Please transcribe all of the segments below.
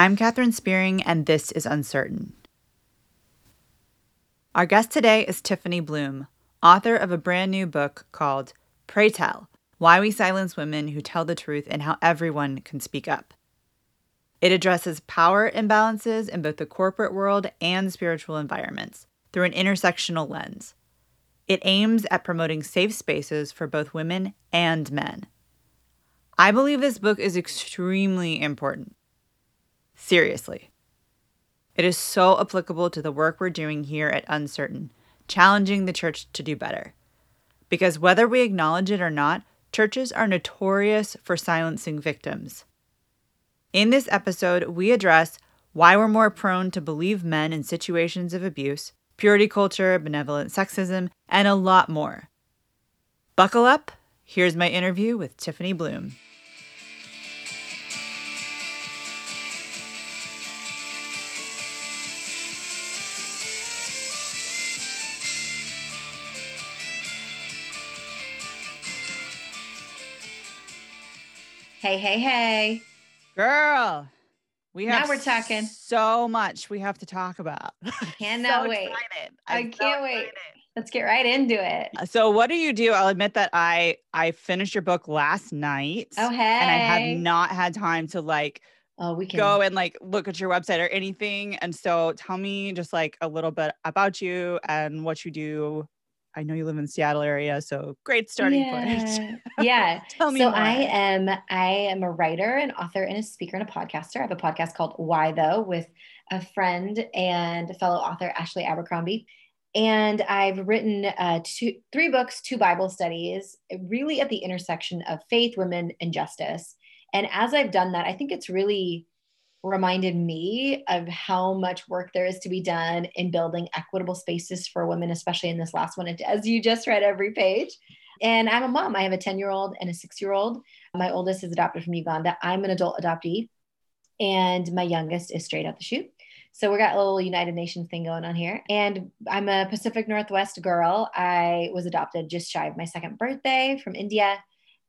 I'm Katherine Spearing, and this is Uncertain. Our guest today is Tiffany Bluhm, author of a brand new book called Prey Tell Why We Silence Women Who Tell the Truth and How Everyone Can Speak Up. It addresses power imbalances in both the corporate world and spiritual environments through an intersectional lens. It aims at promoting safe spaces for both women and men. I believe this book is extremely important. Seriously. It is so applicable to the work we're doing here at Uncertain, challenging the church to do better. Because whether we acknowledge it or not, churches are notorious for silencing victims. In this episode, we address why we're more prone to believe men in situations of abuse, purity culture, benevolent sexism, and a lot more. Buckle up. Here's my interview with Tiffany Bluhm. Hey, hey, hey. Girl, we Now have we're talking. so much we have to talk about. Cannot So wait. I I'm so can't wait. Let's get right into it. Uh, so what do you do? I'll admit that I I finished your book last night. Oh, hey. And I have not had time to like Oh, we can go and like look at your website or anything. And so tell me just like a little bit about you and what you do. I know you live in the Seattle area, so great starting point. yeah. yeah. tell me so more. I am I am a writer, an author, and a speaker and a podcaster. I have a podcast called Why Though with a friend and fellow author Ashley Abercrombie. And I've written uh, two, three books, two Bible studies, really at the intersection of faith, women, and justice. And as I've done that, I think it's really reminded me of how much work there is to be done in building equitable spaces for women, especially in this last one, as you just read every page. And I'm a mom. I have a 10 year old and a six year old. My oldest is adopted from Uganda. I'm an adult adoptee, and my youngest is straight out the chute. So we got a little United Nations thing going on here. And I'm a Pacific Northwest girl. I was adopted just shy of my second birthday from India.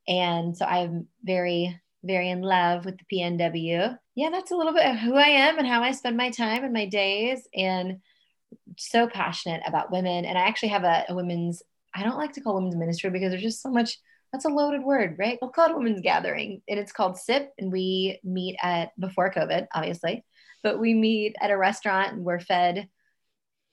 And so I'm very, very in love with the PNW. Yeah, that's a little bit of who I am and how I spend my time and my days. And so passionate about women. And I actually have a, a women's, I don't like to call women's ministry because there's just so much, that's a loaded word, right? We'll call it women's gathering. And it's called SIP. And we meet at before COVID, obviously, but we meet at a restaurant and we're fed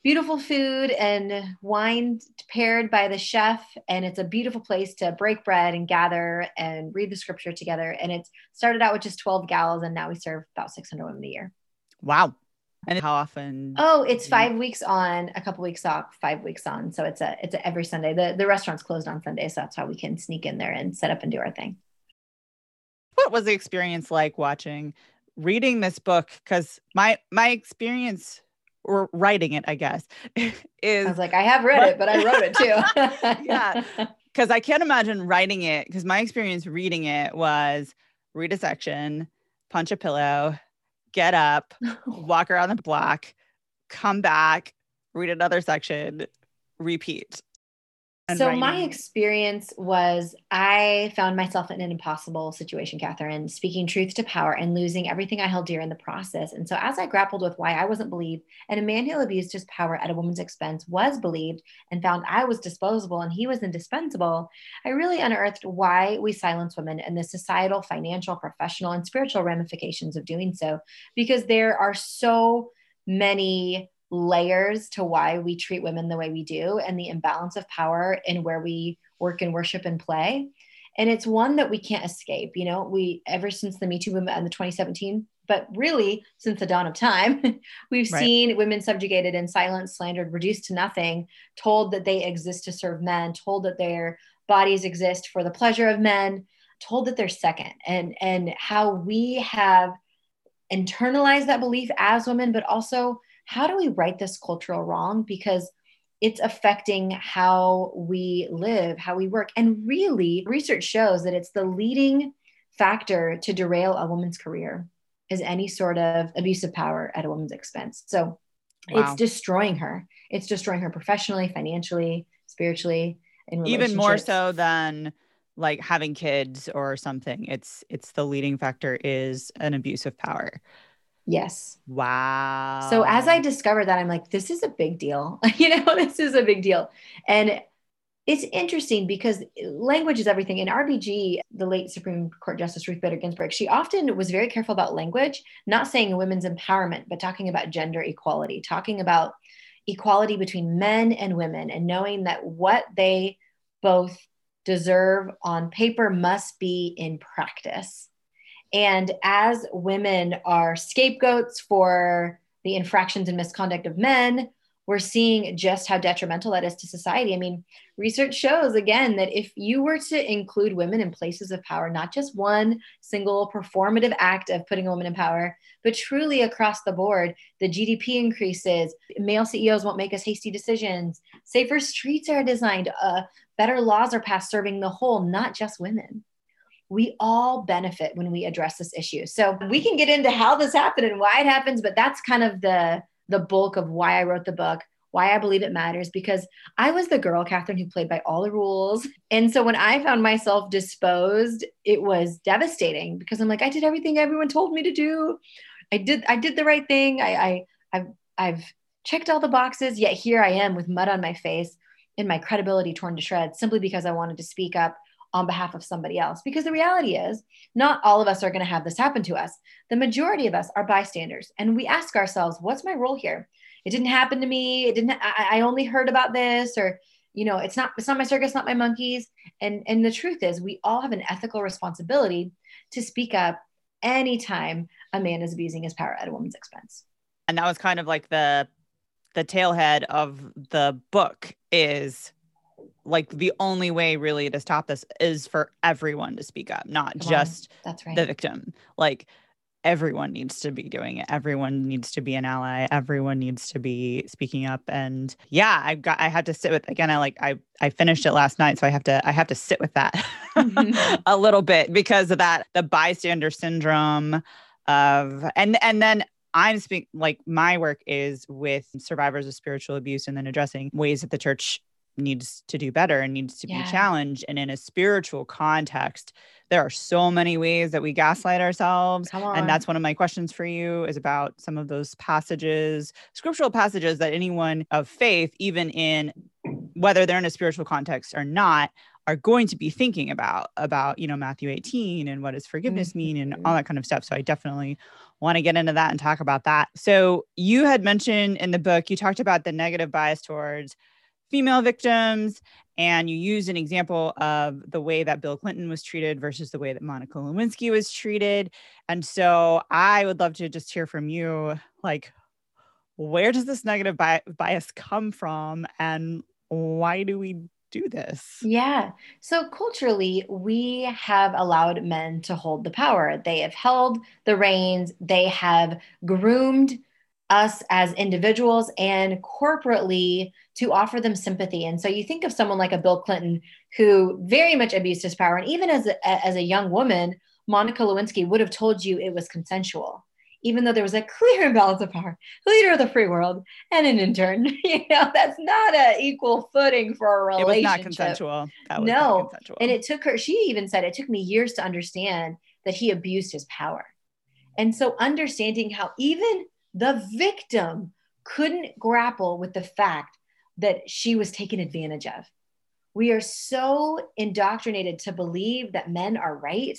beautiful food and wine paired by the chef. And it's a beautiful place to break bread and gather and read the scripture together. And it's started out with just 12 gals and now we serve about 600 women a year. Wow. And how often? oh it's five weeks on a couple weeks off five weeks on. So it's a it's a every sunday. The, the restaurant's closed on sunday so that's how we can sneak in there and set up and do our thing. What was the experience like watching reading this book? Because my my experience or writing it i guess i is was like i have read it but i wrote it too Yeah. because i can't imagine writing it because my experience reading it was read a section punch a pillow get up walk around the block come back read another section repeat so my experience was I found myself in an impossible situation, Catherine, speaking truth to power and losing everything I held dear in the process. And so as I grappled with why I wasn't believed, and a man who abused his power at a woman's expense was believed and found I was disposable and he was indispensable, I really unearthed why we silence women and the societal, financial, professional, and spiritual ramifications of doing so. Because there are so many layers to why we treat women the way we do and the imbalance of power in where we work and worship and play. And it's one that we can't escape. You know, we ever since the Me Too movement and the 2017, but really since the dawn of time, we've Right. seen women subjugated and silenced, slandered, reduced to nothing, told that they exist to serve men, told that their bodies exist for the pleasure of men, told that they're second, and and how we have internalized that belief as women, but also how do we right this cultural wrong? Because it's affecting how we live, how we work. And really, research shows that it's the leading factor to derail a woman's career is any sort of abuse of power at a woman's expense. So Wow. it's destroying her. It's destroying her professionally, financially, spiritually, even more so than like having kids or something it's it's the leading factor is an abuse of power Yes. Wow. So as I discovered that, I'm like, this is a big deal. you know, this is a big deal. And it's interesting because language is everything. In RBG, the late Supreme Court Justice Ruth Bader Ginsburg, she often was very careful about language, not saying women's empowerment, but talking about gender equality, talking about equality between men and women, and knowing that what they both deserve on paper must be in practice. And as women are scapegoats for the infractions and misconduct of men, we're seeing just how detrimental that is to society. I mean, research shows again that if you were to include women in places of power, not just one single performative act of putting a woman in power, but truly across the board, the GDP increases, male CEOs won't make as hasty decisions, safer streets are designed, uh, better laws are passed serving the whole, not just women we all benefit when we address this issue. So we can get into how this happened and why it happens, but that's kind of the the bulk of why I wrote the book, why I believe it matters, because I was the girl, Catherine, who played by all the rules. And so when I found myself disposed, it was devastating because I'm like, I did everything everyone told me to do. I did I did the right thing. I, I I've I've checked all the boxes, yet here I am with mud on my face and my credibility torn to shreds simply because I wanted to speak up on behalf of somebody else. Because the reality is, not all of us are going to have this happen to us. The majority of us are bystanders. And we ask ourselves, what's my role here? It didn't happen to me. It didn't, I, I only heard about this, or, you know, it's not, it's not my circus, not my monkeys. And, and the truth is, we all have an ethical responsibility to speak up anytime a man is abusing his power at a woman's expense. And that was kind of like the, the tailhead of the book is like the only way really to stop this is for everyone to speak up, not Come just That's right. the victim. Like everyone needs to be doing it. Everyone needs to be an ally. Everyone needs to be speaking up. And yeah, I got I had to sit with again, I like I I finished it last night. So I have to I have to sit with that mm-hmm. a little bit because of that, the bystander syndrome of and and then I'm speaking like my work is with survivors of spiritual abuse and then addressing ways that the church needs to do better and needs to yeah. be challenged. And in a spiritual context, there are so many ways that we gaslight ourselves. And that's one of my questions for you is about some of those passages, scriptural passages that anyone of faith, even in whether they're in a spiritual context or not, are going to be thinking about about you know Matthew 18 and what does forgiveness mean and all mm-hmm. that kind of stuff. So I definitely want to get into that and talk about that. So you had mentioned in the book you talked about the negative bias towards female victims and you use an example of the way that Bill Clinton was treated versus the way that Monica Lewinsky was treated. And so I would love to just hear from you like where does this negative bi- bias come from and why do we do this? Yeah. So culturally, we have allowed men to hold the power. They have held the reins, they have groomed us as individuals and corporately to offer them sympathy. And so you think of someone like a Bill Clinton who very much abused his power. And even as a, as a young woman, Monica Lewinsky would have told you it was consensual, even though there was a clear imbalance of power. Leader of the free world and an intern. you know, that's not an equal footing for a relationship. It was not consensual. Was no. Not consensual. And it took her, she even said, it took me years to understand that he abused his power. And so understanding how even the victim couldn't grapple with the fact that she was taken advantage of. We are so indoctrinated to believe that men are right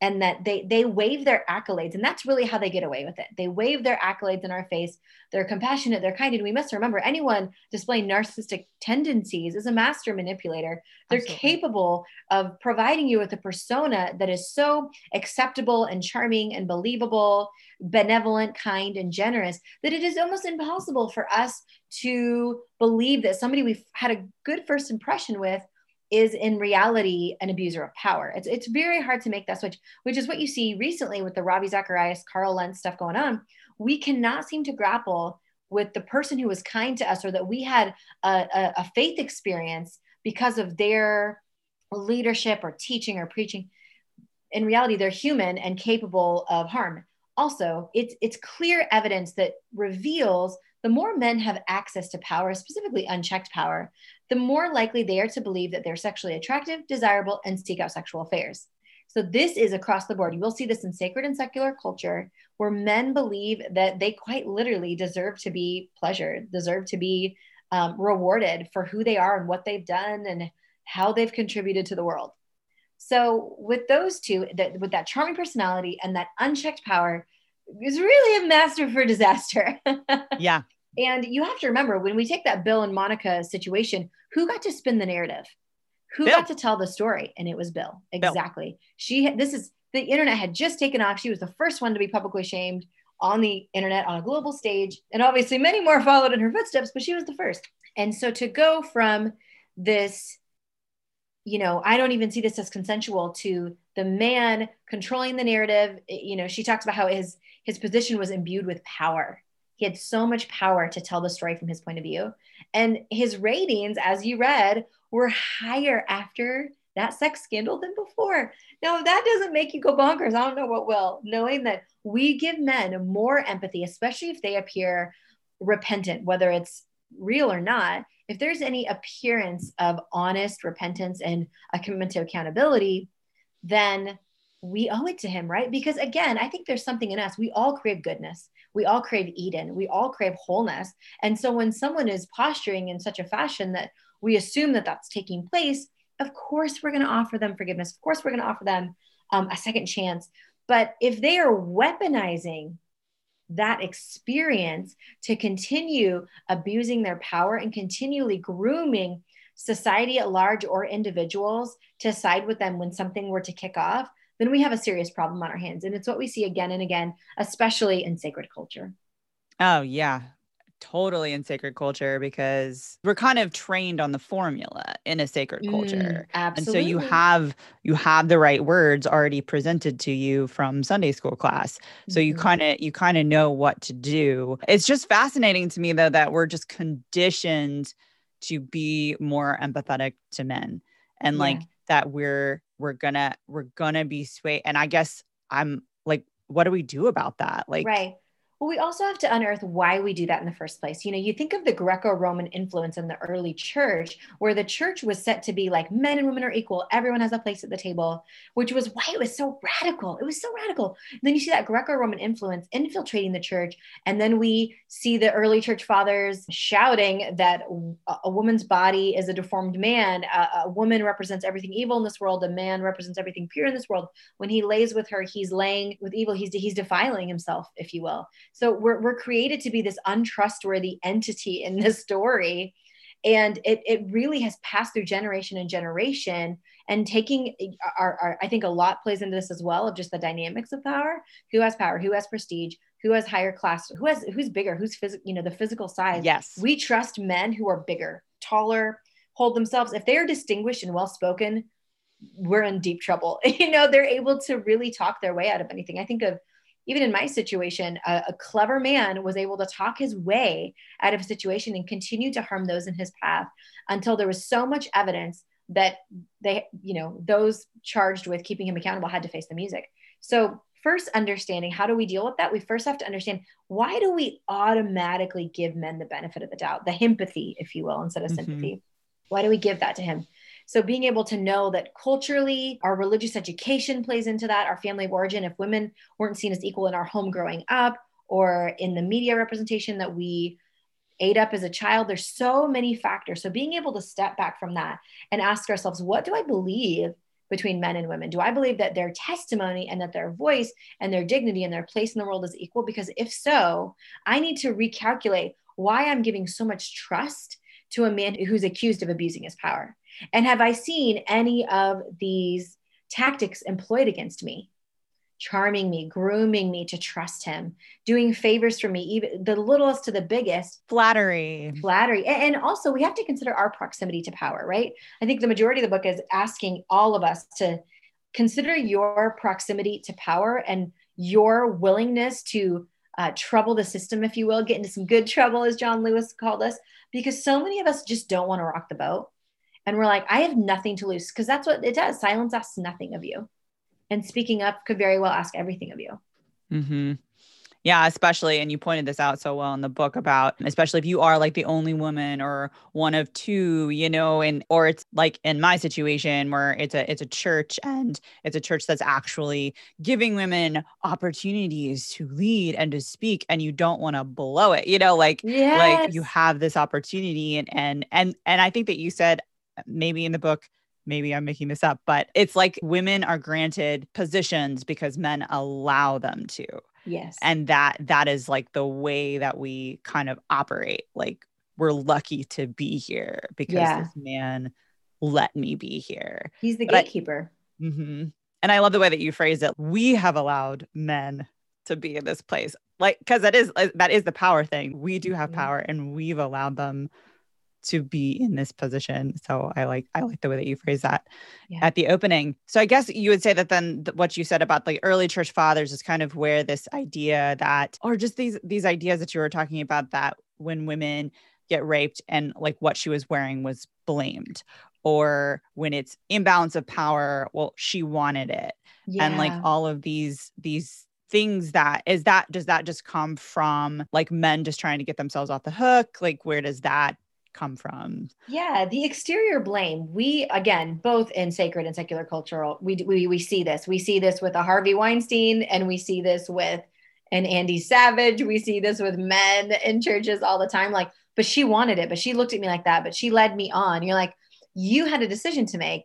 and that they they wave their accolades and that's really how they get away with it. They wave their accolades in our face. They're compassionate they're kind and we must remember anyone displaying narcissistic tendencies is a master manipulator. They're Absolutely. capable of providing you with a persona that is so acceptable and charming and believable benevolent kind and generous that it is almost impossible for us to believe that somebody we've had a good first impression with is in reality an abuser of power. It's, it's very hard to make that switch, which is what you see recently with the Ravi Zacharias, Carl Lentz stuff going on. We cannot seem to grapple with the person who was kind to us or that we had a, a, a faith experience because of their leadership or teaching or preaching. In reality, they're human and capable of harm. Also, it's, it's clear evidence that reveals the more men have access to power, specifically unchecked power, the more likely they are to believe that they're sexually attractive, desirable, and seek out sexual affairs. So this is across the board. You will see this in sacred and secular culture where men believe that they quite literally deserve to be pleasured, deserve to be um, rewarded for who they are and what they've done and how they've contributed to the world. So with those two, that with that charming personality and that unchecked power, is really a master for disaster. yeah. And you have to remember when we take that Bill and Monica situation, who got to spin the narrative? Who Bill. got to tell the story? And it was Bill. Exactly. Bill. She this is the internet had just taken off. She was the first one to be publicly shamed on the internet on a global stage. And obviously many more followed in her footsteps, but she was the first. And so to go from this you know, I don't even see this as consensual to the man controlling the narrative. You know, she talks about how his his position was imbued with power. He had so much power to tell the story from his point of view. And his ratings, as you read, were higher after that sex scandal than before. Now, that doesn't make you go bonkers, I don't know what will. Knowing that we give men more empathy, especially if they appear repentant, whether it's real or not, if there's any appearance of honest repentance and a commitment to accountability, then we owe it to him, right? Because again, I think there's something in us. We all crave goodness. We all crave Eden. We all crave wholeness. And so when someone is posturing in such a fashion that we assume that that's taking place, of course we're going to offer them forgiveness. Of course we're going to offer them um, a second chance. But if they are weaponizing that experience to continue abusing their power and continually grooming society at large or individuals to side with them when something were to kick off, then we have a serious problem on our hands. And it's what we see again and again, especially in sacred culture. Oh, yeah. Totally in sacred culture because we're kind of trained on the formula in a sacred culture. Mm, absolutely. And so you have you have the right words already presented to you from Sunday school class. So mm-hmm. you kind of you kind of know what to do. It's just fascinating to me though that we're just conditioned to be more empathetic to men and yeah. like that we're we're gonna we're gonna be swayed and i guess i'm like what do we do about that? Like right well, we also have to unearth why we do that in the first place. You know, you think of the Greco Roman influence in the early church, where the church was set to be like men and women are equal, everyone has a place at the table, which was why it was so radical. It was so radical. And then you see that Greco Roman influence infiltrating the church. And then we see the early church fathers shouting that a woman's body is a deformed man, a, a woman represents everything evil in this world, a man represents everything pure in this world. When he lays with her, he's laying with evil, he's, he's defiling himself, if you will. So we're, we're created to be this untrustworthy entity in this story. And it, it really has passed through generation and generation and taking uh, our, our, I think a lot plays into this as well of just the dynamics of power, who has power, who has prestige, who has higher class, who has, who's bigger, who's physical, you know, the physical size. Yes. We trust men who are bigger, taller, hold themselves. If they are distinguished and well-spoken, we're in deep trouble. you know, they're able to really talk their way out of anything. I think of even in my situation, a, a, clever man was able to talk his way out of a situation and continue to harm those in his path until there was so much evidence that they, you know, those charged with keeping him accountable had to face the music. So, first, understanding how do we deal with that? We first have to understand why do we automatically give men the benefit of the doubt, the empathy, if you will, instead of mm-hmm. sympathy? Why do we give that to him? So being able to know that culturally, our religious education plays into that, our family of origin, if women weren't seen as equal in our home growing up or in the media representation that we ate up as a child, there's so many factors. So being able to step back from that and ask ourselves, what do I believe between men and women? Do I believe that their testimony and that their voice and their dignity and their place in the world is equal? Because if so, I need to recalculate why I'm giving so much trust to a man who's accused of abusing his power. And have I seen any of these tactics employed against me? Charming me, grooming me to trust him, doing favors for me, even the littlest to the biggest. Flattery. Flattery. And also, we have to consider our proximity to power, right? I think the majority of the book is asking all of us to consider your proximity to power and your willingness to uh, trouble the system, if you will, get into some good trouble, as John Lewis called us, because so many of us just don't want to rock the boat and we're like, I have nothing to lose because that's what it does. Silence asks nothing of you. And speaking up could very well ask everything of you. Mm-hmm. Yeah, especially, and you pointed this out so well in the book about, especially if you are like the only woman or one of two, you know, and or it's like in my situation where it's a it's a church and it's a church that's actually giving women opportunities to lead and to speak, and you don't want to blow it, you know, like yes. like you have this opportunity, and and and and I think that you said uh, maybe in the book maybe I'm making this up, but it's like women are granted positions because men allow them to. Yes. And that that is like the way that we kind of operate. Like we're lucky to be here because yeah. this man let me be here. He's the but gatekeeper. I, mm-hmm. And I love the way that you phrase it. We have allowed men to be in this place. Like, because that is uh, that is the power thing. We do have mm-hmm. power, and we've allowed them to be in this position. So I like I like the way that you phrase that yeah. at the opening. So I guess you would say that then th- what you said about the early church fathers is kind of where this idea that or just these these ideas that you were talking about that when women get raped and like what she was wearing was blamed or when it's imbalance of power well she wanted it yeah. and like all of these these things that is that does that just come from like men just trying to get themselves off the hook like where does that come from. Yeah the exterior blame. We again both in sacred and secular cultural we, we we see this. We see this with a harvey weinstein and we see this with an andy savage. We see this with men in churches all the time. Like but she wanted it but she looked at me like that but she led me on. You're like you had a decision to make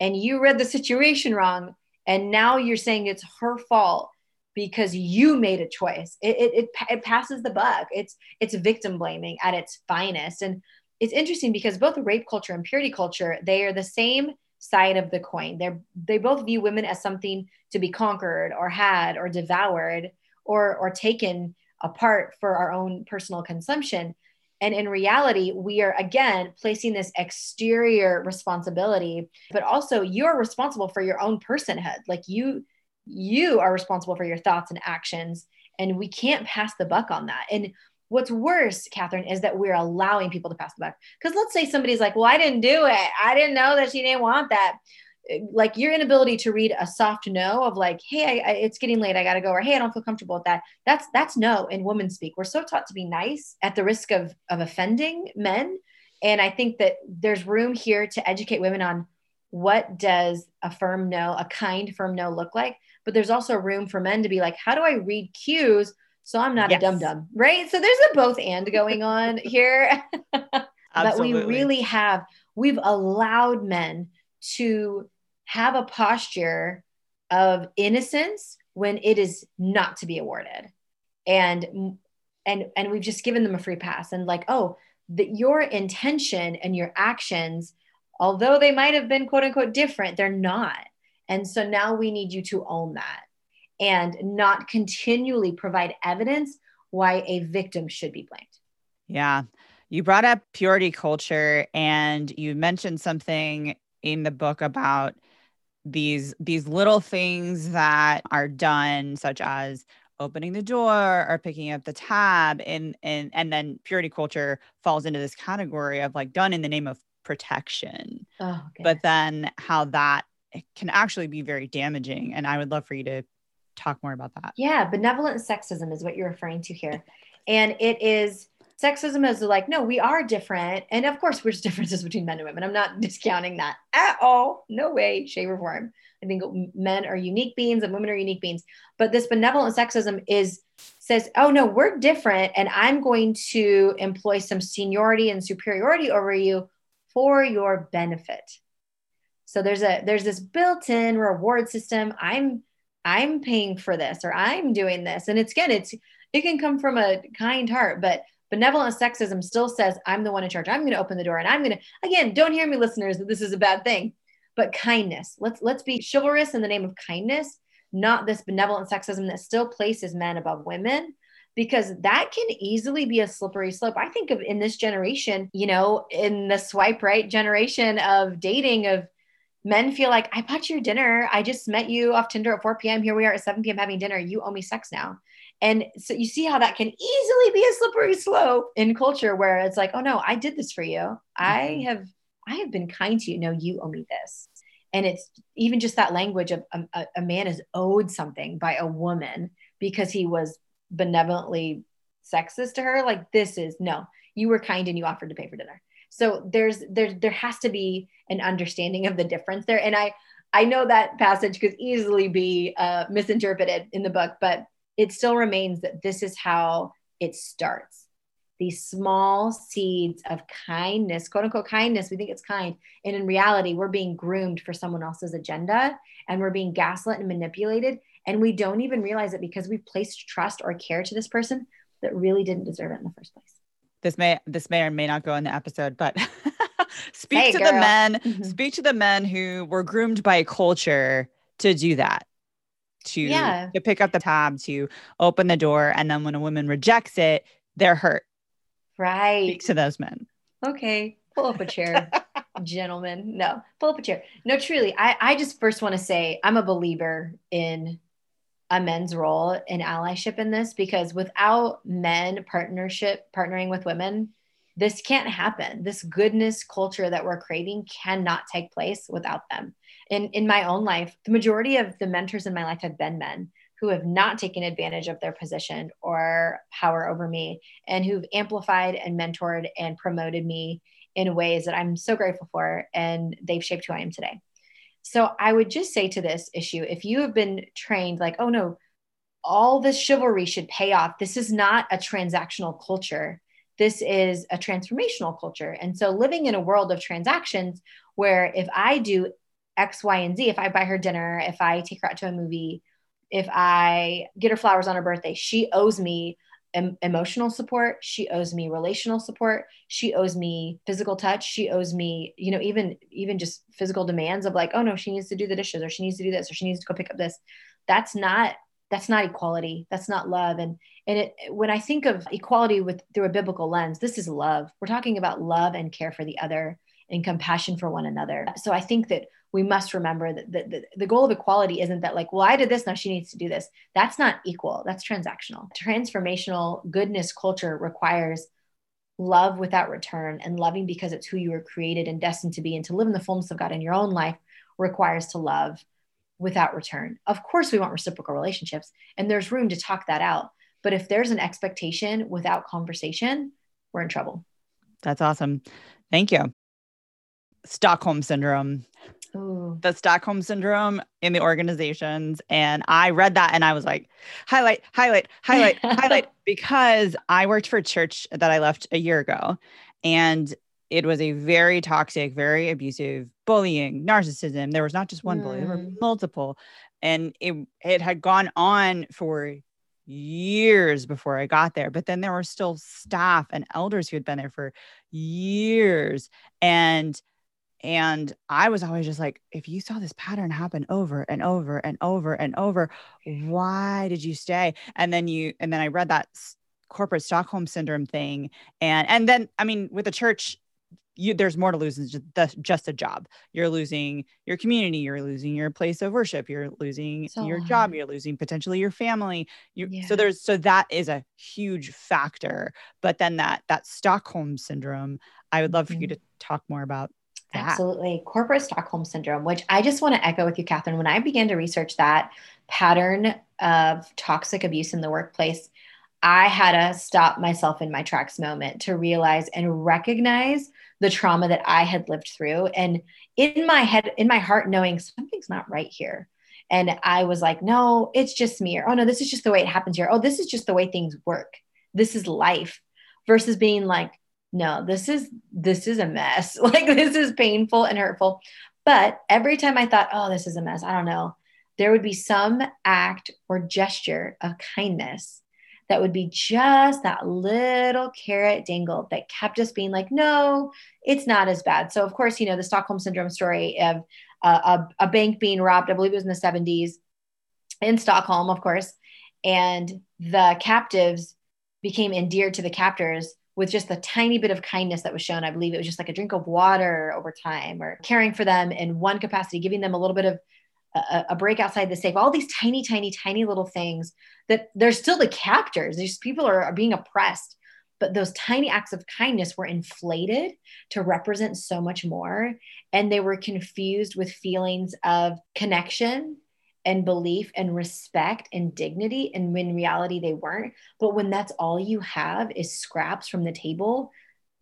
and you read the situation wrong and now you're saying it's her fault because you made a choice. It, it, it, it, passes the buck. It's, it's victim blaming at its finest. And it's interesting because both rape culture and purity culture, they are the same side of the coin. They're, they both view women as something to be conquered or had or devoured or, or taken apart for our own personal consumption. And in reality, we are again placing this exterior responsibility, but also you're responsible for your own personhood. Like you, you are responsible for your thoughts and actions and we can't pass the buck on that. And what's worse catherine is that we're allowing people to pass the buck. Because let's say somebody's like well i didn't do it. I didn't know that she didn't want that. Eh, like your inability to read a soft no of like hey I, I, it's getting late. I gotta go or hey i don't feel comfortable with that that's that's no in women speak. We're so taught to be nice at the risk of of offending men. And i think that there's room here to educate women on what does a firm no a kind firm no look like but there's also room for men to be like, how do I read cues so I'm not yes. a dum dum, right? So there's a both and going on here. but we really have, we've allowed men to have a posture of innocence when it is not to be awarded. And and and we've just given them a free pass and like, oh, that your intention and your actions, although they might have been quote unquote different, they're not and so now we need you to own that and not continually provide evidence why a victim should be blamed. Yeah. You brought up purity culture and you mentioned something in the book about these these little things that are done such as opening the door or picking up the tab and and and then purity culture falls into this category of like done in the name of protection oh, but then how that can actually be very damaging. And I would love for you to talk more about that. Yeah, benevolent sexism is what you're referring to here. And it is sexism is like, no, we are different. And of course, there's differences between men and women. I'm not discounting that at all. No way, shape, or form. I think men are unique beings and women are unique beings. But this benevolent sexism is says, oh no, we're different, and I'm going to employ some seniority and superiority over you for your benefit. So there's a there's this built-in reward system. I'm I'm paying for this or I'm doing this. And it's again, it's it can come from a kind heart, but benevolent sexism still says I'm the one in charge. I'm going to open the door and I'm going to again, don't hear me listeners that this is a bad thing, but kindness. Let's let's be chivalrous in the name of kindness, not this benevolent sexism that still places men above women because that can easily be a slippery slope. I think of in this generation, you know, in the swipe right generation of dating of men feel like I bought your dinner. I just met you off Tinder at 4 p.m. Here we are at 7 p.m. having dinner. You owe me sex now. And so you see how that can easily be a slippery slope in culture where it's like, oh no, I did this for you. I mm-hmm. have I have been kind to you. No, you owe me this. And it's even just that language of a, a man is owed something by a woman because he was benevolently sexist to her. Like this is no, you were kind and you offered to pay for dinner. So there's there there has to be an understanding of the difference there. And I I know that passage could easily be uh, misinterpreted in the book, but it still remains that this is how it starts. These small seeds of kindness, quote unquote kindness, we think it's kind. And in reality, we're being groomed for someone else's agenda and we're being gaslit and manipulated. And we don't even realize it because we've placed trust or care to this person that really didn't deserve it in the first place. This may this may or may not go in the episode, but speak hey, to girl. the men, mm-hmm. speak to the men who were groomed by culture to do that. To, yeah. to pick up the tab, to open the door. And then when a woman rejects it, they're hurt. Right. Speak to those men. Okay. Pull up a chair, gentlemen. No, pull up a chair. No, truly, I, I just first want to say I'm a believer in a men's role in allyship in this because without men partnership partnering with women this can't happen this goodness culture that we're creating cannot take place without them in in my own life the majority of the mentors in my life have been men who have not taken advantage of their position or power over me and who've amplified and mentored and promoted me in ways that I'm so grateful for and they've shaped who I am today. So I would just say to this issue if you have been trained like, oh no, all this chivalry should pay off. This is not a transactional culture. This is a transformational culture. And so living in a world of transactions where if I do X, Y, and Z, if I buy her dinner, if I take her out to a movie, if I get her flowers on her birthday, she owes me em- emotional support. She owes me relational support. She owes me physical touch. She owes me you know even even just physical demands of like oh no she needs to do the dishes or she needs to do this or she needs to go pick up this. That's not that's not equality. That's not love. And and it, when i think of equality with through a biblical lens this is love. We're talking about love and care for the other and compassion for one another. So i think that we must remember that the, the, the, goal of equality isn't that like well i did this now she needs to do this. That's not equal. That's transactional. Transformational goodness culture requires love without return and loving because it's who you were created and destined to be and to live in the fullness of god in your own life requires to love without return. Of course we want reciprocal relationships and there's room to talk that out but if there's an expectation without conversation we're in trouble. That's awesome. Thank you. Stockholm syndrome Ooh. the Stockholm syndrome in the organizations. And I read that and I was like, highlight, highlight, highlight, highlight, because I worked for a church that I left a year ago. And it was a very toxic, very abusive bullying, narcissism. There was not just one mm. bully, there were mm. multiple. And it it had gone on for years before I got there. But then there were still staff and elders who had been there for years. And and I was always just like, if you saw this pattern happen over and over and over and over, why did you stay? And then you, and then I read that corporate Stockholm syndrome thing. And, and then, I mean, with the church, you, there's more to lose than just, just a job. You're losing your community. You're losing your place of worship. You're losing so your job. You're losing potentially your family. You, yeah. So there's so that is a huge factor. But then that that Stockholm syndrome, I would love mm-hmm. for you mm-hmm. to talk more about that. Absolutely. Corporate Stockholm Syndrome, which I just want to echo with you, Catherine. When I began to research that pattern of toxic abuse in the workplace, I had to stop myself in my tracks moment to realize and recognize the trauma that I had lived through. And in my head, in my heart, knowing something's not right here. And I was like, no, it's just me. Or, oh, no, this is just the way it happens here. Oh, this is just the way things work. This is life versus being like, no this is this is a mess. Like this is painful and hurtful. But every time i thought oh this is a mess i don't know there would be some act or gesture of kindness that would be just that little carrot dangle that kept us being like no it's not as bad. So of course you know the stockholm syndrome story of uh, a, a bank being robbed i believe it was in the 70s in stockholm of course and the captives became endeared to the captors with just a tiny bit of kindness that was shown. I believe it was just like a drink of water over time or caring for them in one capacity, giving them a little bit of a, a break outside the safe, all these tiny, tiny, tiny little things that they're still the captors. These people are, are being oppressed. But those tiny acts of kindness were inflated to represent so much more. And they were confused with feelings of connection and belief and respect and dignity and when reality they weren't. But when that's all you have is scraps from the table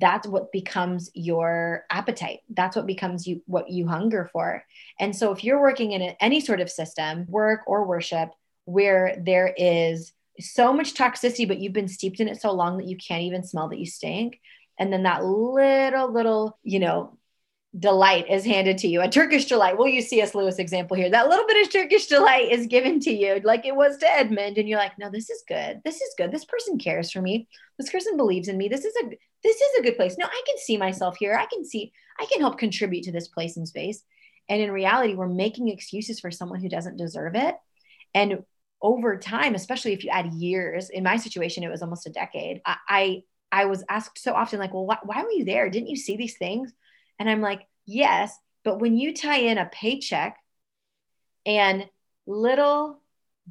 that's what becomes your appetite. That's what becomes you what you hunger for. And so if you're working in any sort of system work or worship where there is so much toxicity but you've been steeped in it so long that you can't even smell that you stink and then that little little you know delight is handed to you. A turkish delight. We'll use cs lewis example here. That little bit of turkish delight is given to you like it was to edmund and you're like no this is good. This is good. This person cares for me. This person believes in me. This is a this is a good place. No i can see myself here. I can see i can help contribute to this place and space. And in reality we're making excuses for someone who doesn't deserve it. And over time especially if you add years in my situation it was almost a decade i i, I was asked so often like well wh- why were you there? Didn't you see these things and I'm like, yes, but when you tie in a paycheck and little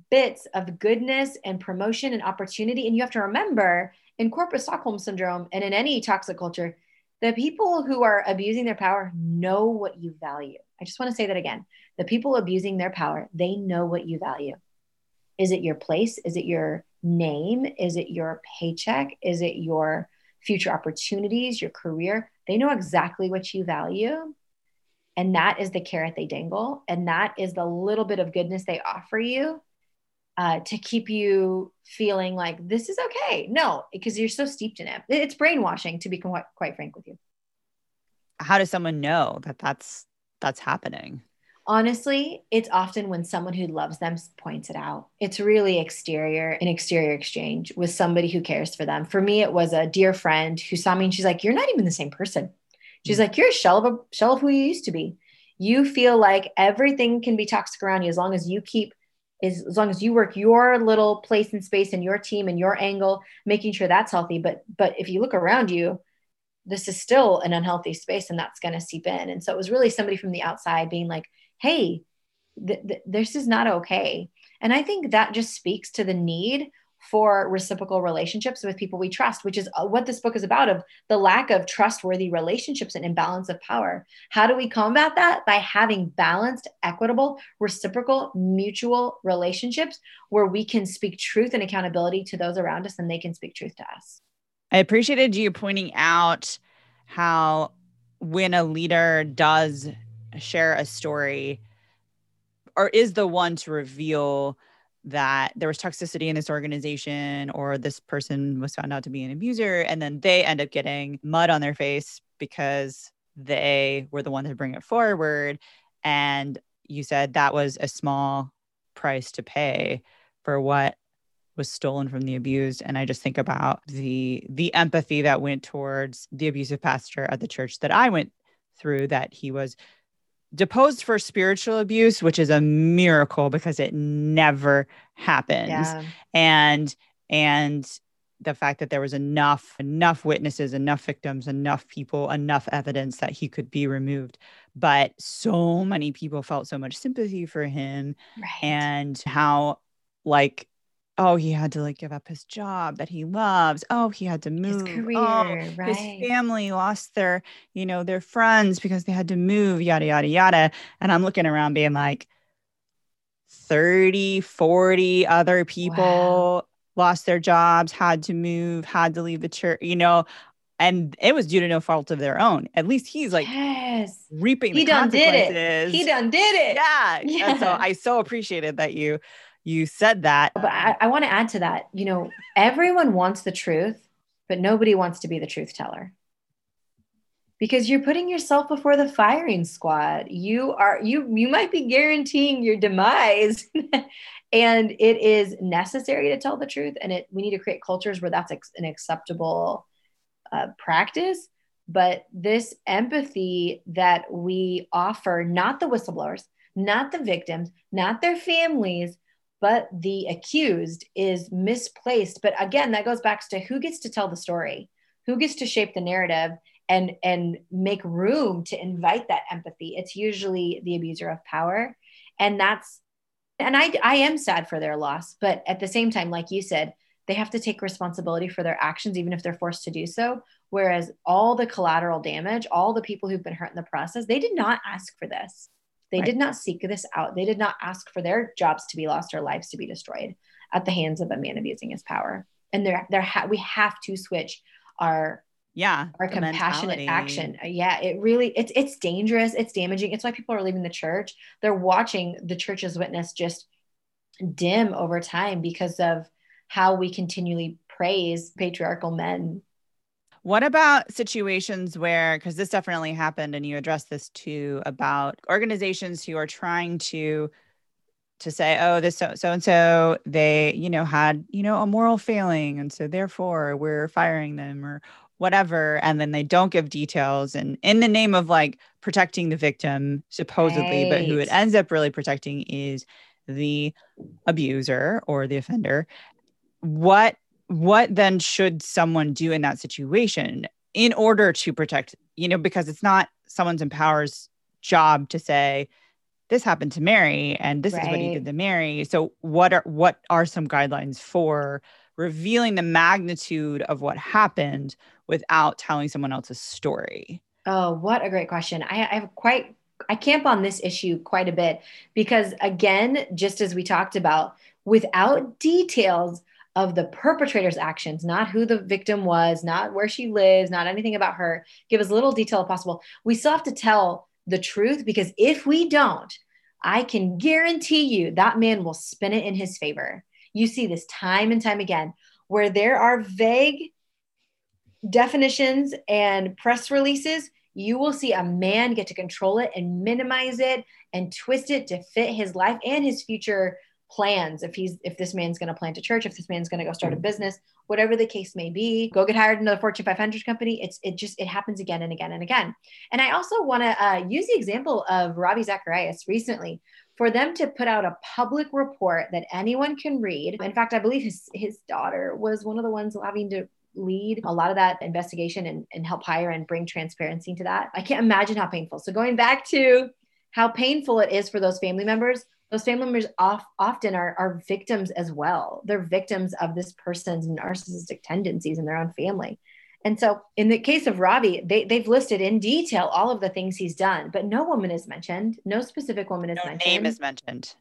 bits of goodness and promotion and opportunity, and you have to remember in corporate Stockholm syndrome and in any toxic culture, the people who are abusing their power know what you value. I just want to say that again. The people abusing their power, they know what you value. Is it your place? Is it your name? Is it your paycheck? Is it your future opportunities, your career? They know exactly what you value. And that is the carrot they dangle. And that is the little bit of goodness they offer you uh, to keep you feeling like this is okay. No, because you're so steeped in it. It's brainwashing, to be quite, quite frank with you. How does someone know that that's that's happening? Honestly, it's often when someone who loves them points it out. It's really exterior, an exterior exchange with somebody who cares for them. For me, it was a dear friend who saw me and she's like, You're not even the same person. She's mm-hmm. like, You're a shell of a shell of who you used to be. You feel like everything can be toxic around you as long as you keep as, as long as you work your little place and space and your team and your angle, making sure that's healthy. But but if you look around you, this is still an unhealthy space and that's going to seep in. And so it was really somebody from the outside being like, hey, th- th- this is not okay. And I think that just speaks to the need for reciprocal relationships with people we trust, which is uh, what this book is about of the lack of trustworthy relationships and imbalance of power. How do we combat that? By having balanced, equitable, reciprocal, mutual relationships where we can speak truth and accountability to those around us and they can speak truth to us. I appreciated you pointing out how when a leader does share a story or is the one to reveal that there was toxicity in this organization or this person was found out to be an abuser and then they end up getting mud on their face because they were the one to bring it forward. And you said that was a small price to pay for what was stolen from the abused. And i just think about the the empathy that went towards the abusive pastor at the church that i went through that he was deposed for spiritual abuse, which is a miracle because it never happens. Yeah. And and the fact that there was enough enough witnesses, enough victims, enough people, enough evidence that he could be removed. But so many people felt so much sympathy for him right. and how like oh, he had to like give up his job that he loves. Oh, he had to move. Oh, his career, oh, right. His family lost their, you know, their friends because they had to move, yada, yada, yada. And I'm looking around being like 30, 40 other people wow. lost their jobs, had to move, had to leave the church, you know. And it was due to no fault of their own. At least he's like yes. reaping he the done consequences. Did it. He done did it. Yeah. yeah. And so I so appreciated that you you said that. But I, I want to add to that. You know, everyone wants the truth, but nobody wants to be the truth teller because you're putting yourself before the firing squad you are you you might be guaranteeing your demise and it is necessary to tell the truth and it we need to create cultures where that's an acceptable uh, practice but this empathy that we offer not the whistleblowers not the victims not their families but the accused is misplaced. But again that goes back to who gets to tell the story who gets to shape the narrative and and make room to invite that empathy. It's usually the abuser of power. And that's and i i am sad for their loss but at the same time like you said they have to take responsibility for their actions even if they're forced to do so. Whereas all the collateral damage all the people who've been hurt in the process they did not ask for this They Right. did not seek this out. They did not ask for their jobs to be lost or lives to be destroyed at the hands of a man abusing his power. And there, there, ha- we have to switch our Yeah. our compassionate mentality. action. Yeah, it really it's it's dangerous. It's damaging. It's why people are leaving the church. They're watching the church's witness just dim over time because of how we continually praise patriarchal men. What about situations where, because this definitely happened, and you addressed this too, about organizations who are trying to to say, oh, this so so and so they, you know, had you know a moral failing, and so therefore we're firing them or whatever, and then they don't give details, and in the name of like protecting the victim, supposedly, but who it ends up really protecting is the abuser or the offender. What what then should someone do in that situation in order to protect you know because it's not someone's empower's job to say this happened to mary and this is what he did to mary. So what are what are some guidelines for revealing the magnitude of what happened without telling someone else's story? Oh, what a great question. I, I have quite, I camp on this issue quite a bit because, again, just as we talked about, without details of the perpetrator's actions, not who the victim was, not where she lives, not anything about her, give as little detail as possible. We still have to tell the truth because if we don't, I can guarantee you that man will spin it in his favor. You see this time and time again where there are vague definitions and press releases, you will see a man get to control it and minimize it and twist it to fit his life and his future plans. If he's if this man's going to plant a church, if this man's going to go start a business, whatever the case may be, go get hired in another Fortune 500 company. It's it just it happens again and again and again. And I also want to uh, use the example of Ravi Zacharias recently for them to put out a public report that anyone can read. In fact, I believe his his daughter was one of the ones having to lead a lot of that investigation and, and help hire and bring transparency to that. I can't imagine how painful. So going back to how painful it is for those family members, those family members off, often are, are victims as well. They're victims of this person's narcissistic tendencies in their own family. And so in the case of Ravi, they, they've listed in detail all of the things he's done, but no woman is mentioned. No specific woman is no mentioned. name is mentioned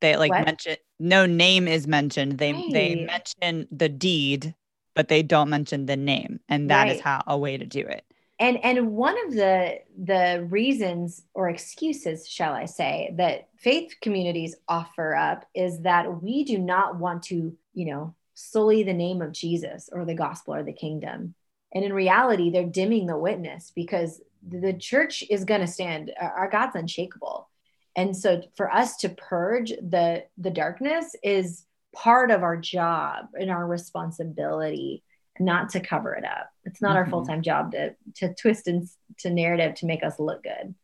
they like What? mention no name is mentioned they they mention the deed but they don't mention the name and that is Right. how a way to do it and and one of the the reasons or excuses shall i say that faith communities offer up is that we do not want to you know sully the name of jesus or the gospel or the kingdom. And in reality they're dimming the witness because the church is going to stand our god's unshakable. And so for us to purge the the darkness is part of our job and our responsibility not to cover it up. It's not our Mhm. full time job to to twist and to narrative to make us look good.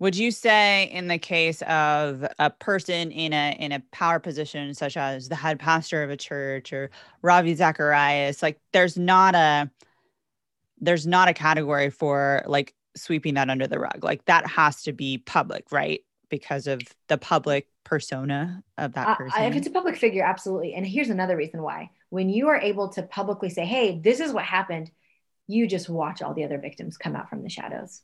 would you say in the case of a person in a in a power position such as the head pastor of a church or ravi zacharias like there's not a there's not a category for like sweeping that under the rug like that has to be public right because of the public persona of that person I- if it's a public figure, absolutely. And here's another reason why: when you are able to publicly say, "Hey, this is what happened," you just watch all the other victims come out from the shadows.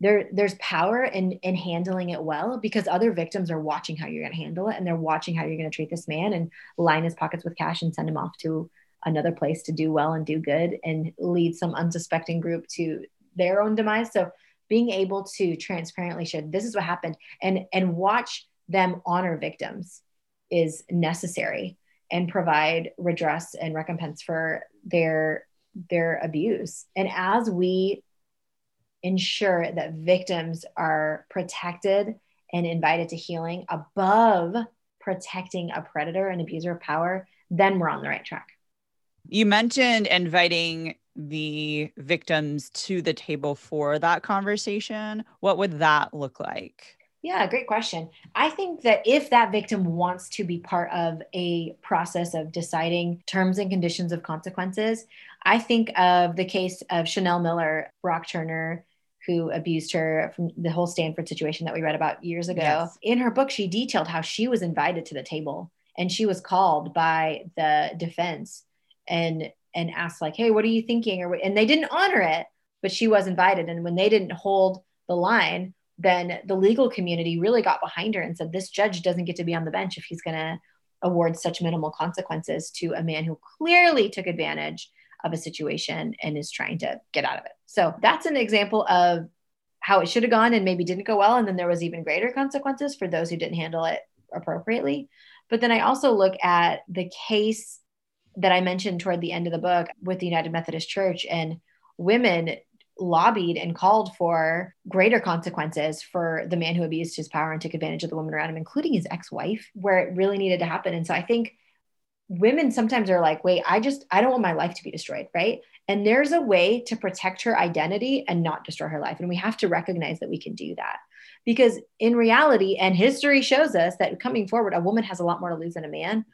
There, there's power in in handling it well because other victims are watching how you're going to handle it, and they're watching how you're going to treat this man and line his pockets with cash and send him off to another place to do well and do good and lead some unsuspecting group to their own demise. So being able to transparently share this is what happened and and watch them honor victims is necessary and provide redress and recompense for their their abuse and as we ensure that victims are protected and invited to healing above protecting a predator and abuser of power then we're on the right track You mentioned inviting the victims to the table for that conversation. What would that look like? Yeah, great question. I think that if that victim wants to be part of a process of deciding terms and conditions of consequences, I think of the case of Chanel Miller, Brock Turner, who abused her from the whole Stanford situation that we read about years ago. Yes. In her book, she detailed how she was invited to the table and she was called by the defense and and asked like, "Hey, what are you thinking?" or and they didn't honor it, but she was invited and when they didn't hold the line, then the legal community really got behind her and said, this judge doesn't get to be on the bench if he's going to award such minimal consequences to a man who clearly took advantage of a situation and is trying to get out of it. So that's an example of how it should have gone and maybe didn't go well. And then there was even greater consequences for those who didn't handle it appropriately. But then I also look at the case that I mentioned toward the end of the book with the United Methodist Church and women lobbied and called for greater consequences for the man who abused his power and took advantage of the woman around him, including his ex wife, where it really needed to happen. And so I think women sometimes are like, wait, I just, I don't want my life to be destroyed, right? And there's a way to protect her identity and not destroy her life. And we have to recognize that we can do that. Because in reality, and history shows us that coming forward, a woman has a lot more to lose than a man.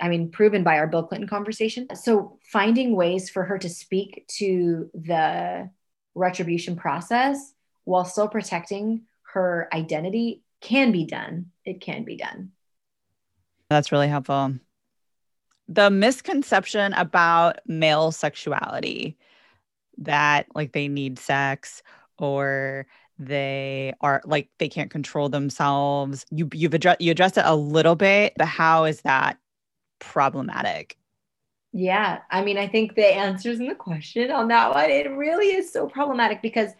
I mean, proven by our Bill Clinton conversation. So finding ways for her to speak to the retribution process while still protecting her identity can be done. It can be done. That's really helpful. The misconception about male sexuality that like they need sex or they are like they can't control themselves. You you've addressed you addressed it a little bit, but how is that problematic? Yeah, I mean, I think the answers in the question on that one, it really is so problematic because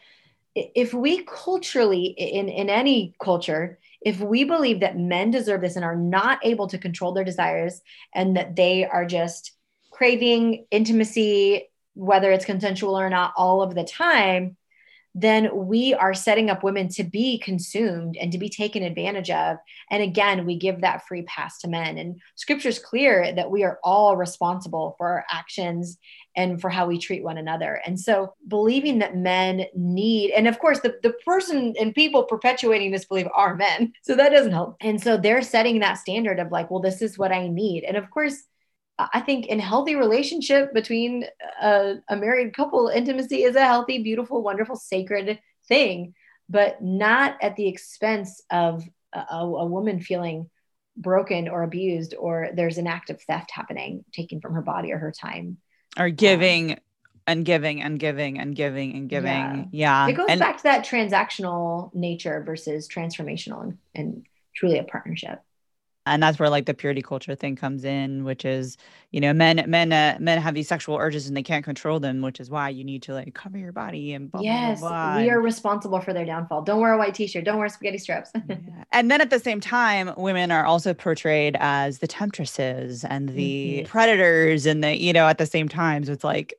if we culturally, in, in any culture, if we believe that men deserve this and are not able to control their desires and that they are just craving intimacy, whether it's consensual or not, all of the time, then we are setting up women to be consumed and to be taken advantage of. And again, we give that free pass to men. And scripture is clear that we are all responsible for our actions and for how we treat one another. And so believing that men need, and of course, the, the person and people perpetuating this belief are men. So that doesn't help. And so they're setting that standard of like, well, this is what I need. And of course, I think in healthy relationship between a, a, married couple, intimacy is a healthy, beautiful, wonderful, sacred thing, but not at the expense of a, a woman feeling broken or abused, or there's an act of theft happening, taken from her body or her time, or giving. Um, and giving and giving and giving and giving. Yeah. yeah. It goes and, back to that transactional nature versus transformational and, and truly a partnership and that's where like the purity culture thing comes in which is you know men men uh, men have these sexual urges and they can't control them which is why you need to like cover your body and blah, yes blah, blah, we are responsible for their downfall don't wear a white t-shirt don't wear spaghetti straps yeah. and then at the same time women are also portrayed as the temptresses and the mm-hmm. predators and the you know at the same time so it's like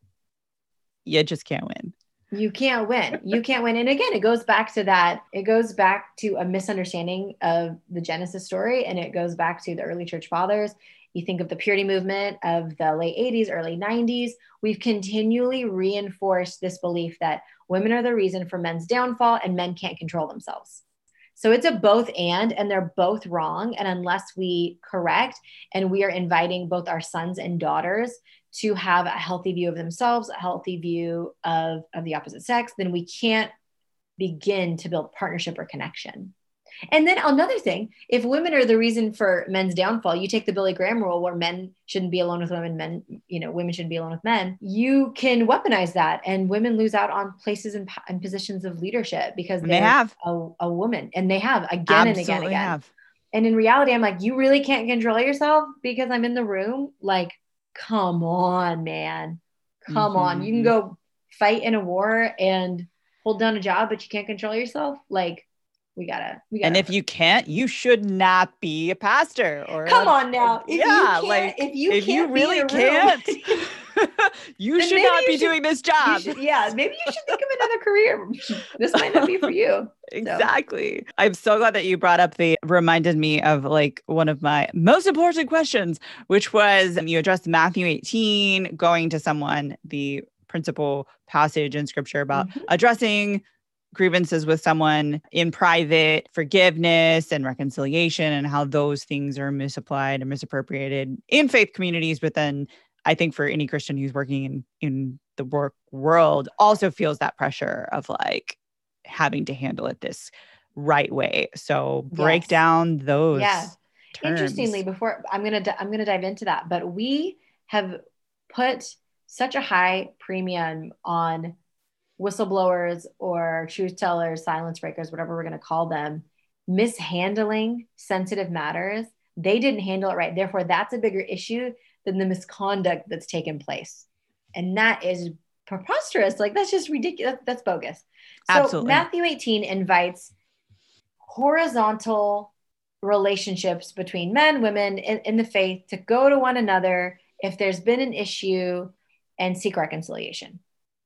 you just can't win you can't win. You can't win. And again, it goes back to that. It goes back to a misunderstanding of the Genesis story, and it goes back to the early church fathers. You think of the purity movement of the late 80s, early 90s. We've continually reinforced this belief that women are the reason for men's downfall and men can't control themselves. So it's a both and, and they're both wrong. And unless we correct and we are inviting both our sons and daughters to have a healthy view of themselves, a healthy view of, of the opposite sex, then we can't begin to build partnership or connection. And then another thing, if women are the reason for men's downfall, you take the Billy Graham rule where men shouldn't be alone with women, men, you know, women shouldn't be alone with men. You can weaponize that and women lose out on places and, and positions of leadership because they have a, a, woman and they have again Absolutely and again and again. Have. And in reality, I'm like, you really can't control yourself because I'm in the room. Like, come on, man. Come mm-hmm. on. You can mm-hmm. go fight in a war and hold down a job, but you can't control yourself. Like, we gotta, we gotta. And if you can't, you should not be a pastor. Or come a, on now. If yeah, like if you if you really can't. you should not be should, doing this job. Should, yeah, maybe you should think of another career. this might not be for you. Exactly. So. I'm so glad that you brought up the reminded me of like one of my most important questions, which was you addressed Matthew 18, going to someone, the principal passage in scripture about mm-hmm. addressing grievances with someone in private, forgiveness and reconciliation, and how those things are misapplied and misappropriated in faith communities, but then I think for any Christian who's working in in the work world also feels that pressure of like having to handle it this right way. So break yes. down those. Yeah. Terms. Interestingly, before I'm gonna I'm gonna dive into that, but we have put such a high premium on whistleblowers or truth tellers, silence breakers, whatever we're going to call them, mishandling sensitive matters, they didn't handle it right. Therefore, that's a bigger issue than the misconduct that's taken place. And that is preposterous. Like, that's just ridiculous. That's bogus. So, Absolutely. Matthew 18 invites horizontal relationships between men, women in, in the faith to go to one another if there's been an issue and seek reconciliation.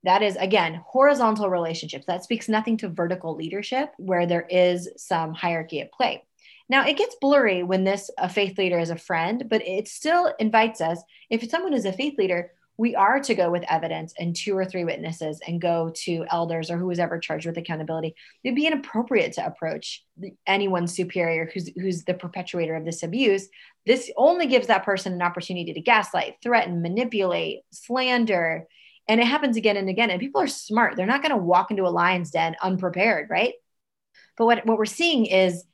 That is, again, horizontal relationships. That speaks nothing to vertical leadership where there is some hierarchy at play. Now, it gets blurry when this a faith leader is a friend, but it still invites us. If someone is a faith leader, we are to go with evidence and two or three witnesses and go to elders or who is ever charged with accountability. It'd be inappropriate to approach anyone superior who's who's the perpetuator of this abuse. This only gives that person an opportunity to gaslight, threaten, manipulate, slander, and it happens again and again. And people are smart. They're not going to walk into a lion's den unprepared, right? But what, what we're seeing is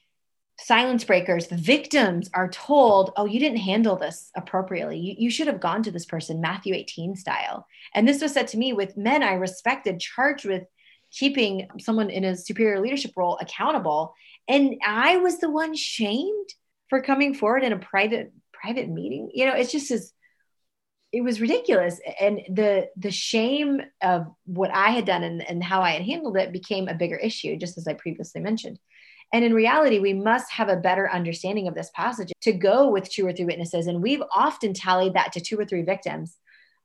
silence breakers, the victims are told, oh, you didn't handle this appropriately. You, you should have gone to this person, Matthew 18 style. And this was said to me with men I respected, charged with keeping someone in a superior leadership role accountable. And I was the one shamed for coming forward in a private private meeting. You know, it's just as it was ridiculous and the the shame of what i had done and, and how i had handled it became a bigger issue just as i previously mentioned and in reality we must have a better understanding of this passage to go with two or three witnesses and we've often tallied that to two or three victims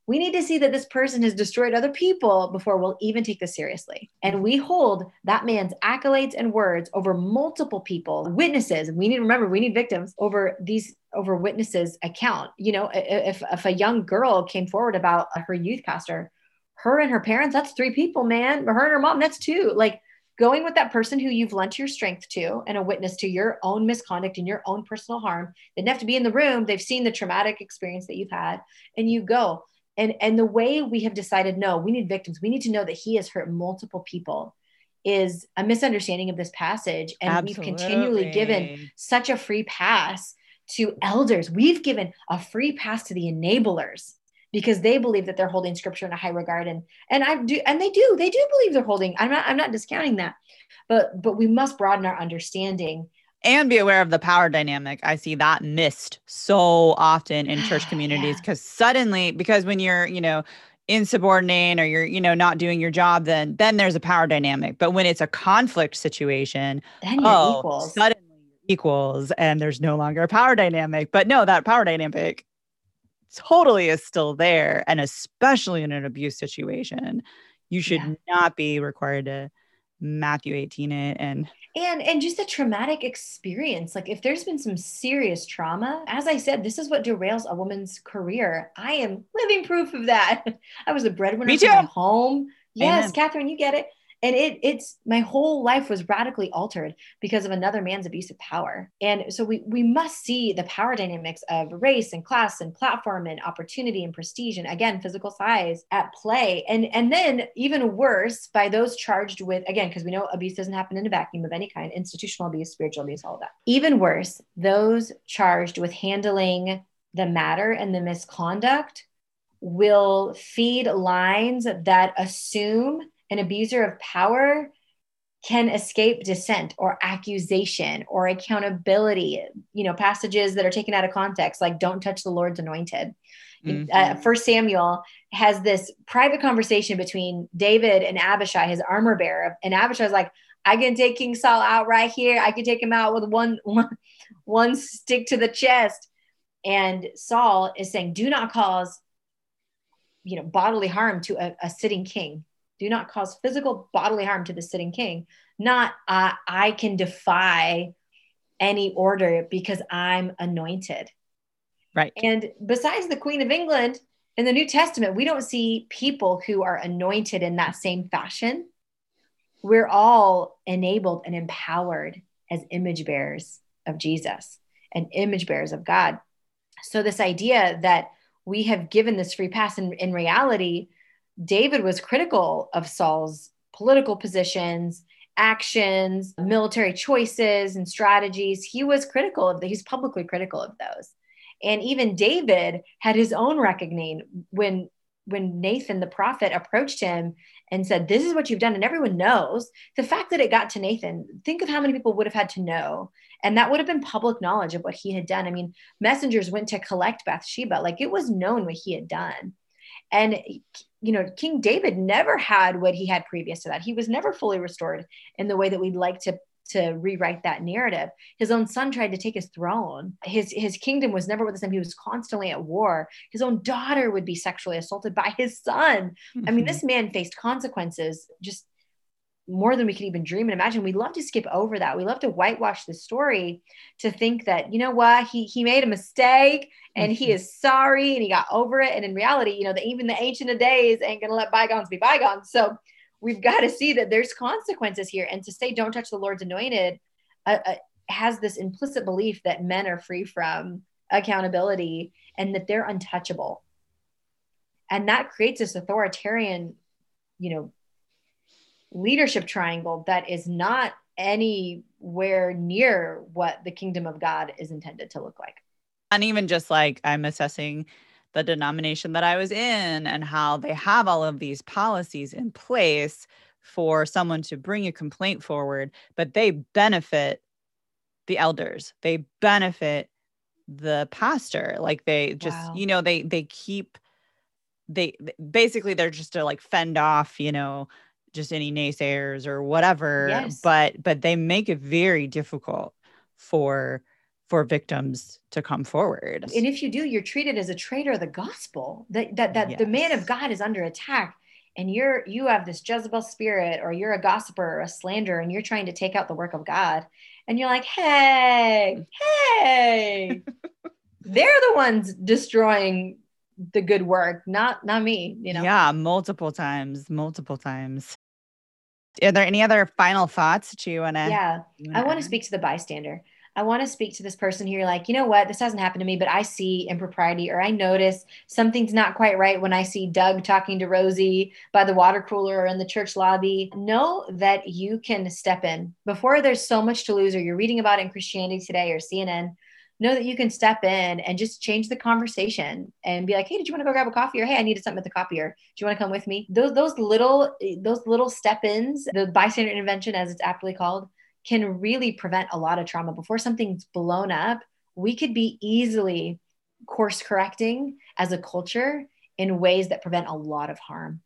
we need to see that this person has destroyed other people before we'll even take this seriously. And we hold that man's accolades and words over multiple people, witnesses. We need to remember we need victims over these over witnesses account. You know, if if a young girl came forward about her youth pastor, her and her parents, that's three people, man. Her and her mom, that's two. Like going with that person who you've lent your strength to and a witness to your own misconduct and your own personal harm. They didn't have to be in the room. They've seen the traumatic experience that you've had, and you go and and the way we have decided no we need victims we need to know that he has hurt multiple people is a misunderstanding of this passage and Absolutely. we've continually given such a free pass to elders we've given a free pass to the enablers because they believe that they're holding scripture in a high regard and and I do and they do they do believe they're holding I'm not I'm not discounting that but but we must broaden our understanding and be aware of the power dynamic. I see that missed so often in church communities because yeah. suddenly, because when you're, you know, insubordinate or you're, you know, not doing your job, then then there's a power dynamic. But when it's a conflict situation, then you're oh, equals. suddenly equals, and there's no longer a power dynamic. But no, that power dynamic totally is still there, and especially in an abuse situation, you should yeah. not be required to Matthew 18 it and and and just a traumatic experience like if there's been some serious trauma as i said this is what derails a woman's career i am living proof of that i was a breadwinner Me too. my home yes Amen. katherine you get it and it it's my whole life was radically altered because of another man's abuse of power. And so we we must see the power dynamics of race and class and platform and opportunity and prestige and again physical size at play. And and then even worse by those charged with again because we know abuse doesn't happen in a vacuum of any kind institutional abuse spiritual abuse all of that. Even worse those charged with handling the matter and the misconduct will feed lines that assume an abuser of power can escape dissent or accusation or accountability you know passages that are taken out of context like don't touch the lord's anointed. Mm-hmm. uh, first samuel has this private conversation between david and abishai his armor bearer and abishai's like i can take king saul out right here. I can take him out with one one one stick to the chest. And saul is saying do not cause you know bodily harm to a, a sitting king do not cause physical bodily harm to the sitting king. Not uh, i can defy any order because i'm anointed. Right. And besides the queen of england in the new testament we don't see people who are anointed in that same fashion. We're all enabled and empowered as image bearers of jesus and image bearers of god. So this idea that we have given this free pass in, in reality David was critical of Saul's political positions, actions, military choices, and strategies. He was critical of the, he's publicly critical of those. And even David had his own reckoning when when Nathan the prophet approached him and said, This is what you've done, and everyone knows, the fact that it got to Nathan, think of how many people would have had to know. And that would have been public knowledge of what he had done. I mean, messengers went to collect Bathsheba, like it was known what he had done. And, you know, King David never had what he had previous to that. He was never fully restored in the way that we'd like to to rewrite that narrative. His own son tried to take his throne. His his kingdom was never with the same. He was constantly at war. His own daughter would be sexually assaulted by his son. Mm-hmm. I mean, this mm-hmm. man faced consequences just more than we could even dream and imagine. We love to skip over that. We love to whitewash the story to think that, you know what, he he made a mistake and mm-hmm. he is sorry and he got over it. And in reality, you know, that even the ancient of days ain't gonna let bygones be bygones. So we've got to see that there's consequences here. And to say, don't touch the Lord's anointed uh, uh, has this implicit belief that men are free from accountability and that they're untouchable. And that creates this authoritarian, you know, leadership triangle that is not anywhere near what the kingdom of God is intended to look like. And even just like I'm assessing the denomination that I was in and how they have all of these policies in place for someone to bring a complaint forward, but they benefit the elders. They benefit the pastor. Like they just, wow. you know, they they keep they basically they're just to like fend off, you know, just any naysayers or whatever. Yes. But but they make it very difficult for for victims to come forward. And if you do, you're treated as a traitor of the gospel. That that that yes. the man of God is under attack and you're you have this Jezebel spirit or you're a gossiper or a slanderer and you're trying to take out the work of God. And you're like, hey, hey, they're the ones destroying the good work, not not me, you know. Yeah, multiple times, multiple times. Are there any other final thoughts that you want to? Yeah, I want to speak to the bystander. I want to speak to this person who you're like, you know what, this hasn't happened to me, but I see impropriety or I notice something's not quite right when I see Doug talking to Rosie by the water cooler or in the church lobby. Know that you can step in before there's so much to lose or you're reading about it in Christianity Today or CNN. Know that you can step in and just change the conversation and be like, "Hey, did you want to go grab a coffee?" or "Hey, I needed something at the copier. Do you want to come with me?" Those those little those little step ins, the bystander intervention, as it's aptly called, can really prevent a lot of trauma before something's blown up. We could be easily course correcting as a culture in ways that prevent a lot of harm.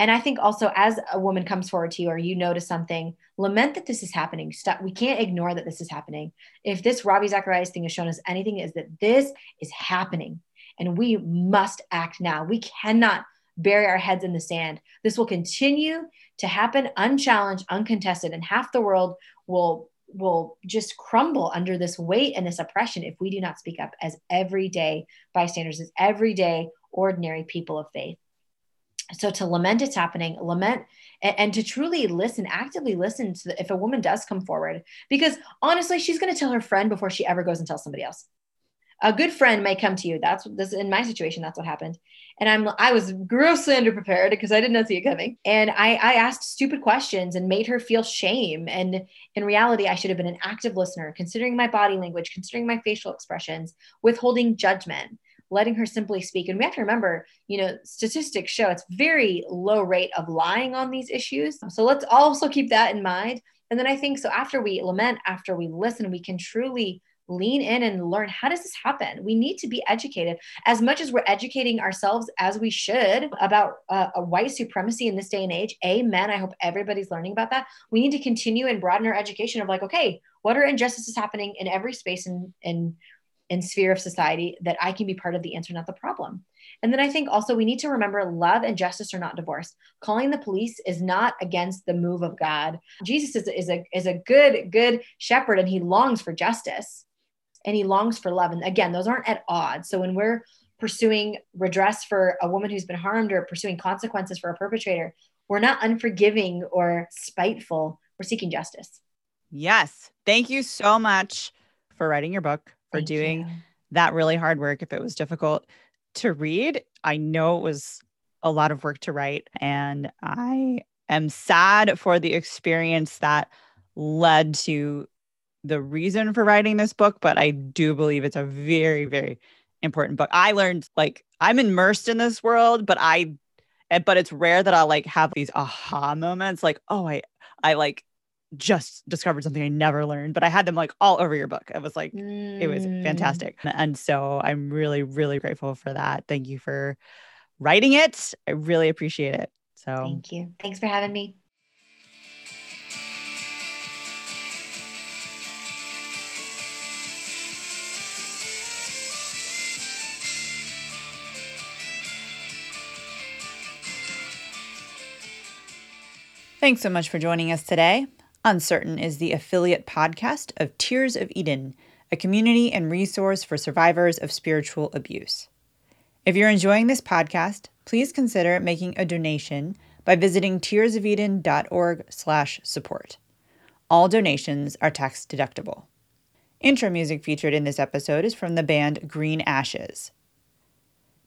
And I think also as a woman comes forward to you or you notice something, lament that this is happening. Stop. We can't ignore that this is happening. If this Ravi Zacharias thing has shown us anything, is that this is happening and we must act now. We cannot bury our heads in the sand. This will continue to happen unchallenged, uncontested, and half the world will will just crumble under this weight and this oppression if we do not speak up as everyday bystanders, as everyday ordinary people of faith. So to lament it's happening, lament and, and to truly listen, actively listen to the, if a woman does come forward, because honestly, she's going to tell her friend before she ever goes and tells somebody else a good friend may come to you. That's this in my situation. That's what happened. And I'm I was grossly underprepared because I did not see it coming. And I I asked stupid questions and made her feel shame. And in reality, I should have been an active listener, considering my body language, considering my facial expressions, withholding judgment, letting her simply speak. And we have to remember, you know, statistics show it's very low rate of lying on these issues. So let's also keep that in mind. And then I think so after we lament, after we listen, we can truly lean in and learn how does this happen we need to be educated as much as we're educating ourselves as we should about uh, a white supremacy in this day and age amen i hope everybody's learning about that we need to continue and broaden our education of like okay what are injustices happening in every space and in, in, in sphere of society that i can be part of the answer not the problem and then I think also we need to remember love and justice are not divorced. Calling the police is not against the move of God. Jesus is, is, a, is a good, good shepherd and he longs for justice and he longs for love. And again, those aren't at odds. So when we're pursuing redress for a woman who's been harmed or pursuing consequences for a perpetrator, we're not unforgiving or spiteful. We're seeking justice. Yes. Thank you so much for writing your book, for Thank doing you. that really hard work. If it was difficult to read, I know it was a lot of work to write. And I am sad for the experience that led to the reason for writing this book, but I do believe it's a very, very important book. I learned like I'm immersed in this world, but I but it's rare that I'll like have these aha moments like, oh, I I like just discovered something I never learned, but I had them like all over your book. It was like mm. it was mm. fantastic. And so I'm really really grateful for that. Thank you for writing it. I really appreciate it. So Thank you. Thanks for having me. Thanks so much for joining us today. Uncertain is the affiliate podcast of Tears of Eden, a community and resource for survivors of spiritual abuse. If you're enjoying this podcast, please consider making a donation by visiting tearsofeden.org/support. All donations are tax deductible. Intro music featured in this episode is from the band Green Ashes.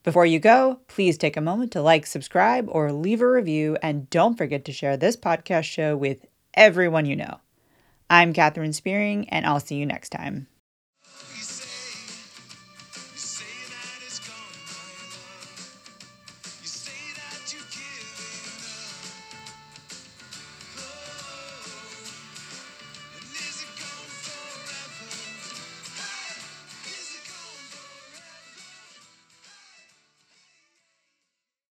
Before you go, please take a moment to like, subscribe, or leave a review, and don't forget to share this podcast show with everyone you know. I'm Katherine Spearing, and I'll see you next time.